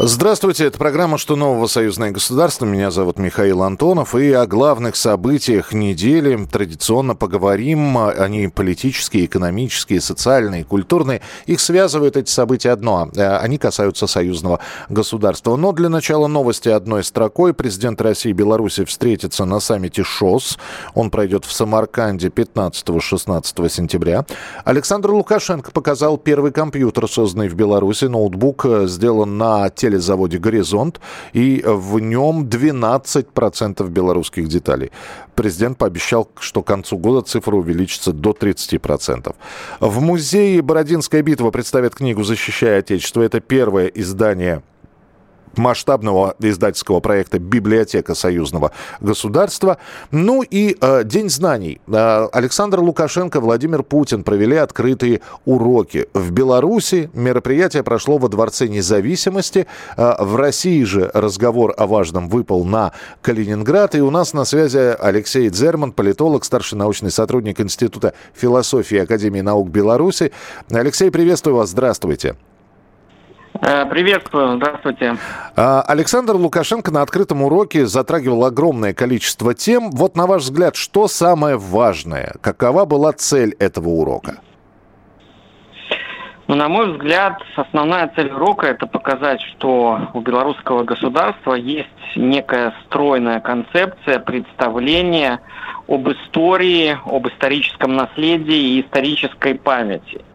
Здравствуйте, это программа «Что нового? Союзное государство». Меня зовут Михаил Антонов. И о главных событиях недели традиционно поговорим. Они политические, экономические, социальные, культурные. Их связывают эти события одно. Э, они касаются союзного государства. Но для начала новости одной строкой. Президент России и Беларуси встретятся на саммите ШОС. Он пройдет в Самарканде 15-16 сентября. Александр Лукашенко показал первый компьютер, созданный в Беларуси. Ноутбук э, сделан на телезаводе «Горизонт», и в нем 12% белорусских деталей. Президент пообещал, что к концу года цифра увеличится до 30%. В музее «Бородинская битва» представят книгу «Защищая Отечество». Это первое издание масштабного издательского проекта «Библиотека союзного государства». Ну и э, День знаний. Э, Александр Лукашенко, Владимир Путин провели открытые уроки. В Беларуси мероприятие прошло во Дворце независимости. Э, в России же разговор о важном выпал на Калининград. И у нас на связи Алексей Дзерман, политолог, старший научный сотрудник Института философии Академии наук Беларуси. Алексей, приветствую вас. Здравствуйте. Э, приветствую, здравствуйте. А, Александр Лукашенко на открытом уроке затрагивал огромное количество тем. Вот на ваш взгляд, что самое важное? Какова была цель этого урока? Ну, на мой взгляд, основная цель урока – это показать, что у белорусского государства есть некая стройная концепция, представление об истории, об историческом наследии и исторической памяти –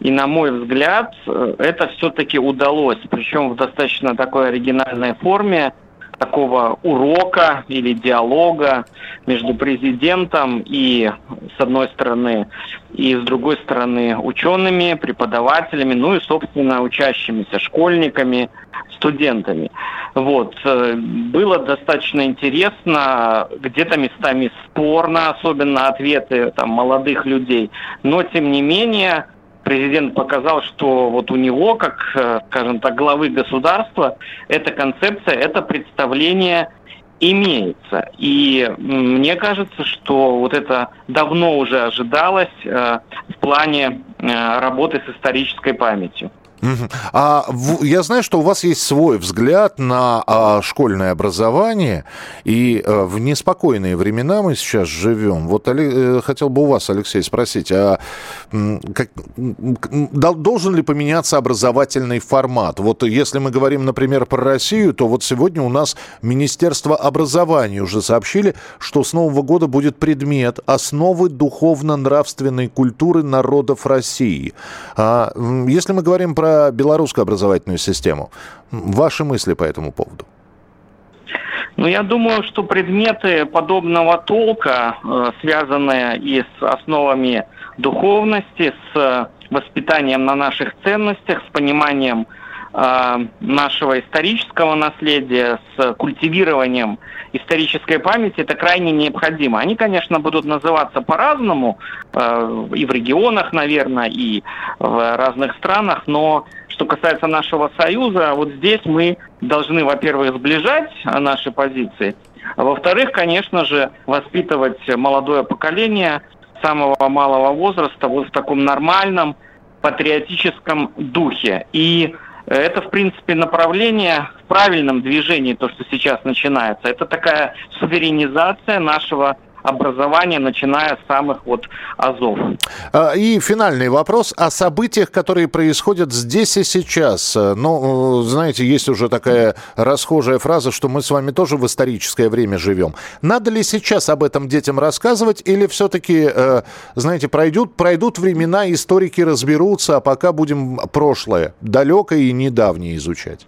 и на мой взгляд, э, это все-таки удалось, причем в достаточно такой оригинальной форме такого урока или диалога между президентом и, с одной стороны, и с другой стороны, учеными, преподавателями, ну и, собственно, учащимися школьниками, студентами. Вот. Э, было достаточно интересно, где-то местами спорно, особенно ответы там, молодых людей, но, тем не менее, президент показал, что вот у него, как, э, скажем так, главы государства, эта концепция, это представление имеется. И мне кажется, что вот это давно уже ожидалось э, в плане э, работы с исторической памятью. А я знаю, что у вас есть свой взгляд на а, школьное образование, и а, в неспокойные времена мы сейчас живем. Вот Али, э, хотел бы у вас, Алексей, спросить, а как, должен ли поменяться образовательный формат? Вот если мы говорим, например, про Россию, то вот сегодня у нас Министерство образования уже сообщили, что с Нового года будет предмет «Основы духовно-нравственной культуры народов России». А, если мы говорим про про белорусскую образовательную систему. Ваши мысли по этому поводу? Ну, я думаю, что предметы подобного толка, э, связанные и с основами духовности, с воспитанием на наших ценностях, с пониманием э, нашего исторического наследия, с культивированием исторической памяти, это крайне необходимо. Они, конечно, будут называться по-разному, э, и в регионах, наверное, и в разных странах, но что касается нашего союза, вот здесь мы должны, во-первых, сближать наши позиции, а во-вторых, конечно же, воспитывать молодое поколение самого малого возраста вот в таком нормальном патриотическом духе. И это, в принципе, направление в правильном движении, то, что сейчас начинается. Это такая суверенизация нашего образования, начиная с самых вот азов. А, и финальный вопрос о событиях, которые происходят здесь и сейчас. Ну, знаете, есть уже такая расхожая фраза, что мы с вами тоже в историческое время живем. Надо ли сейчас об этом детям рассказывать или все-таки, э, знаете, пройдут, пройдут времена, историки разберутся, а пока будем прошлое, далекое и недавнее изучать?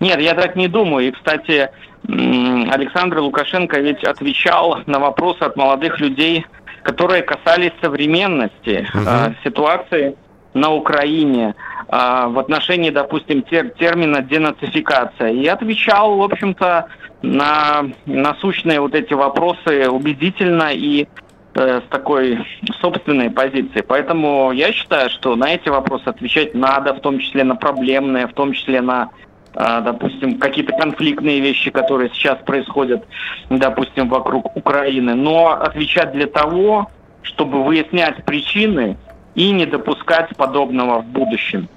Нет, я так не думаю. И, кстати, Александр Лукашенко ведь отвечал на вопросы от молодых людей, которые касались современности uh ситуации на Украине э, в отношении, допустим, тер, термина денацификация. И отвечал, в общем-то, на насущные вот эти вопросы убедительно и э, с такой собственной позиции. Поэтому я считаю, что на эти вопросы отвечать надо, в том числе на проблемные, в том числе на а, допустим, какие-то конфликтные вещи, которые сейчас происходят, допустим, вокруг Украины, но отвечать для того, чтобы выяснять причины и не допускать подобного в будущем.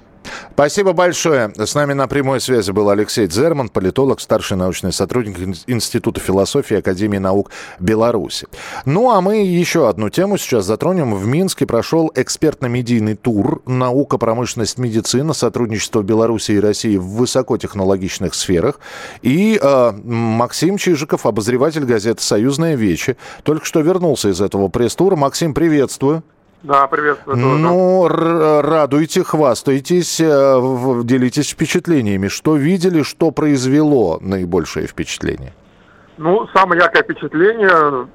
Спасибо большое. С нами на прямой связи был Алексей Дзерман, политолог, старший научный сотрудник Института философии Академии наук Беларуси. Ну, а мы еще одну тему сейчас затронем. В Минске прошел экспертно-медийный тур «Наука, промышленность, медицина. Сотрудничество Беларуси и России в высокотехнологичных сферах». И э, Максим Чижиков, обозреватель газеты «Союзная Вечи», только что вернулся из этого пресс-тура. Максим, приветствую. Да, приветствую. Ну, радуйте, хвастайтесь, э, делитесь впечатлениями. Что видели, что произвело наибольшее впечатление? Ну, самое яркое впечатление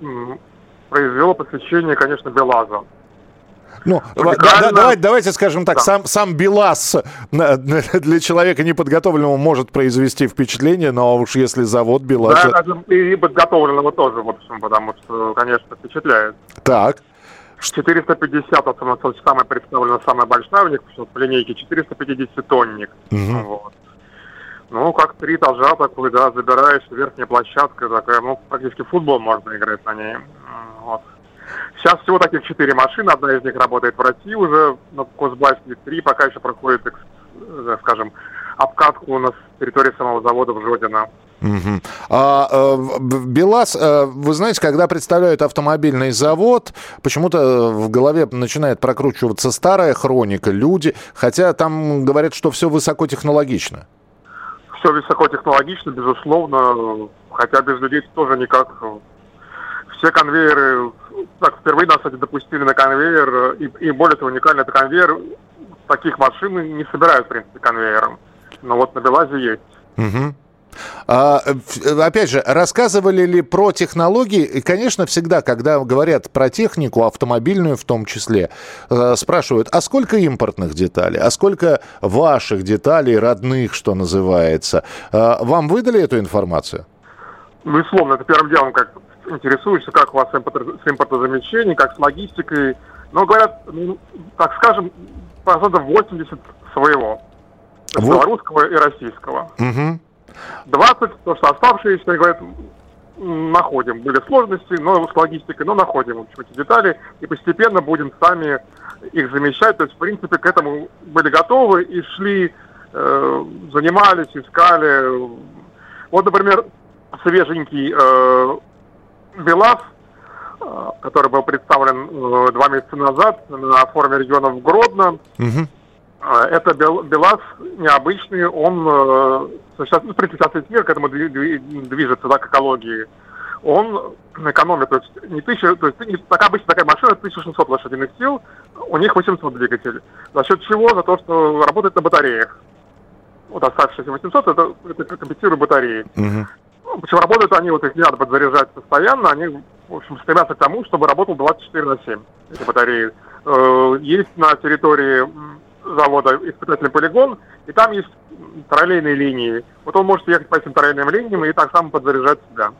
произвело посвящение, конечно, Белаза. Ну, да, да, давайте, давайте скажем так, да. сам, сам БелАЗ для человека неподготовленного может произвести впечатление, но уж если завод БелАЗ... Да, и подготовленного тоже, в общем, потому что, конечно, впечатляет. Так. 450, особенно самая представлена самая большая у них в линейке, 450-тонник. Угу. Вот. Ну, как три этажа такой, да, забираешь, верхняя площадка такая, ну, практически футбол можно играть на ней. Вот. Сейчас всего таких четыре машины, одна из них работает в России уже, на Кузбассе три пока еще проходит, э, скажем, обкатку на территории самого завода в Жодино. Угу. А, э, БелАЗ, э, вы знаете, когда представляют автомобильный завод, почему-то в голове начинает прокручиваться старая хроника, люди, хотя там говорят, что все высокотехнологично. Все высокотехнологично, безусловно, хотя без людей тоже никак. Все конвейеры, так, впервые нас, кстати, допустили на конвейер, и, и более того, уникально, это конвейер, таких машин не собирают, в принципе, конвейером. Но вот на БелАЗе есть. Угу. А, опять же, рассказывали ли про технологии? И, конечно, всегда, когда говорят про технику, автомобильную в том числе, э, спрашивают, а сколько импортных деталей, а сколько ваших деталей, родных, что называется? Э, вам выдали эту информацию? Безусловно, это первым делом, как интересуешься, как у вас с импортозамещением, как с логистикой. Но говорят, ну, так скажем, процентов 80 своего. Вот. Белорусского и российского. Угу. 20, то, что оставшиеся, говорят, находим. Были сложности, но с логистикой, но находим в общем, эти детали и постепенно будем сами их замещать. То есть, в принципе, к этому были готовы и шли, э, занимались, искали. Вот, например, свеженький э, БелАЗ, э, который был представлен э, два месяца назад на форуме регионов Гродно. Угу. Это БелАЗ необычный, он э, сейчас, ну, в принципе, сейчас весь мир к этому движется, да, к экологии, он экономит, то есть не тысяча, то есть так обычно такая машина 1600 лошадиных сил, у них 800 двигателей. За счет чего? За то, что работает на батареях. Вот оставшиеся 800 это, это компенсирует батареи. Угу. Причем работают они, вот их не надо подзаряжать постоянно, они, в общем, стремятся к тому, чтобы работал 24 на 7, эти батареи. Э, есть на территории завода испытательный полигон, и там есть троллейные линии. Вот он может ехать по этим троллейным линиям и так само подзаряжать себя.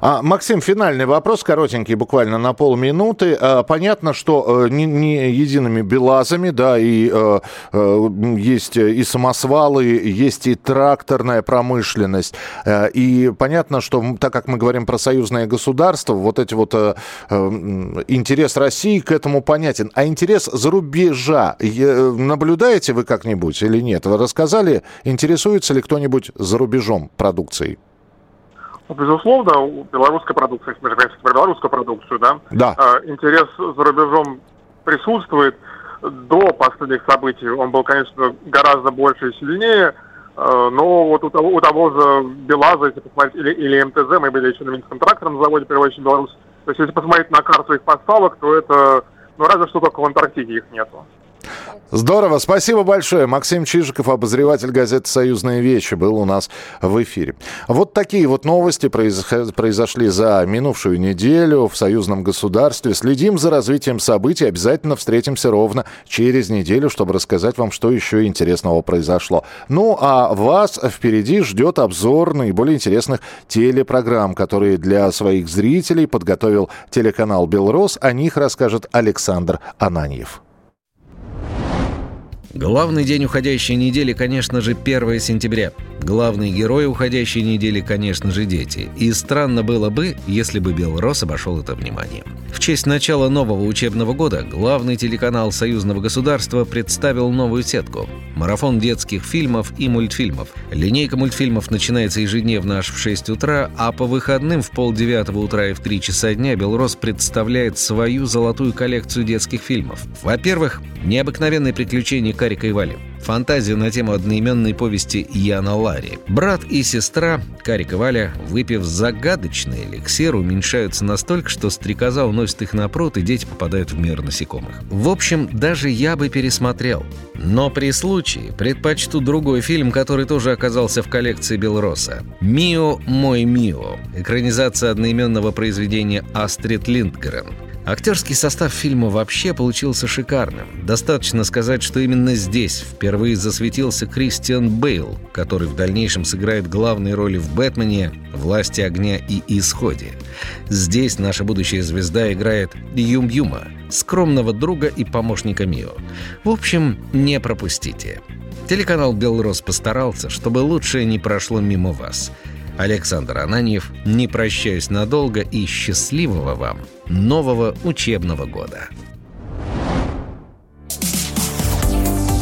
А, Максим, финальный вопрос, коротенький, буквально на полминуты. А, понятно, что э, не, не едиными белазами, да, и э, э, есть и самосвалы, есть и тракторная промышленность. Э, и понятно, что так как мы говорим про союзное государство, вот эти вот э, э, интерес России к этому понятен. А интерес зарубежа э, наблюдаете вы как-нибудь или нет? Вы рассказали, интересуется ли кто-нибудь за рубежом продукцией? Ну, безусловно, белорусская продукция, мы же говорим про белорусскую продукцию, да? Да. Э, интерес за рубежом присутствует. До последних событий он был, конечно, гораздо больше и сильнее, э, но вот у того, у того же БелАЗа, если посмотреть, или, или МТЗ, мы были еще на Минском тракторном заводе, первый очень Беларусь, то есть если посмотреть на карту их поставок, то это, ну разве что только в Антарктиде их нету. Здорово, спасибо большое. Максим Чижиков, обозреватель газеты «Союзные вещи», был у нас в эфире. Вот такие вот новости произошли за минувшую неделю в союзном государстве. Следим за развитием событий. Обязательно встретимся ровно через неделю, чтобы рассказать вам, что еще интересного произошло. Ну, а вас впереди ждет обзор наиболее интересных телепрограмм, которые для своих зрителей подготовил телеканал «Белрос». О них расскажет Александр Ананьев. Главный день уходящей недели, конечно же, 1 сентября. Главный герой уходящей недели, конечно же, дети. И странно было бы, если бы Белрос обошел это внимание. В честь начала нового учебного года главный телеканал Союзного государства представил новую сетку – марафон детских фильмов и мультфильмов. Линейка мультфильмов начинается ежедневно аж в 6 утра, а по выходным в полдевятого утра и в 3 часа дня Белрос представляет свою золотую коллекцию детских фильмов. Во-первых, необыкновенные приключения Карика и Вали – Фантазия на тему одноименной повести Яна Ларри. Брат и сестра, Карик и Валя, выпив загадочный эликсир, уменьшаются настолько, что стрекоза уносит их на пруд, и дети попадают в мир насекомых. В общем, даже я бы пересмотрел. Но при случае предпочту другой фильм, который тоже оказался в коллекции Белроса. «Мио, мой Мио». Экранизация одноименного произведения Астрид Линдгрен. Актерский состав фильма вообще получился шикарным. Достаточно сказать, что именно здесь впервые засветился Кристиан Бейл, который в дальнейшем сыграет главные роли в «Бэтмене», «Власти огня» и «Исходе». Здесь наша будущая звезда играет Юм-Юма, скромного друга и помощника Мио. В общем, не пропустите. Телеканал «Белрос» постарался, чтобы лучшее не прошло мимо вас – Александр Ананьев, не прощаюсь надолго и счастливого вам нового учебного года.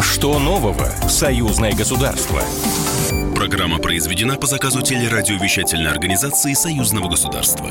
Что нового в союзное государство? Программа произведена по заказу телерадиовещательной организации Союзного государства.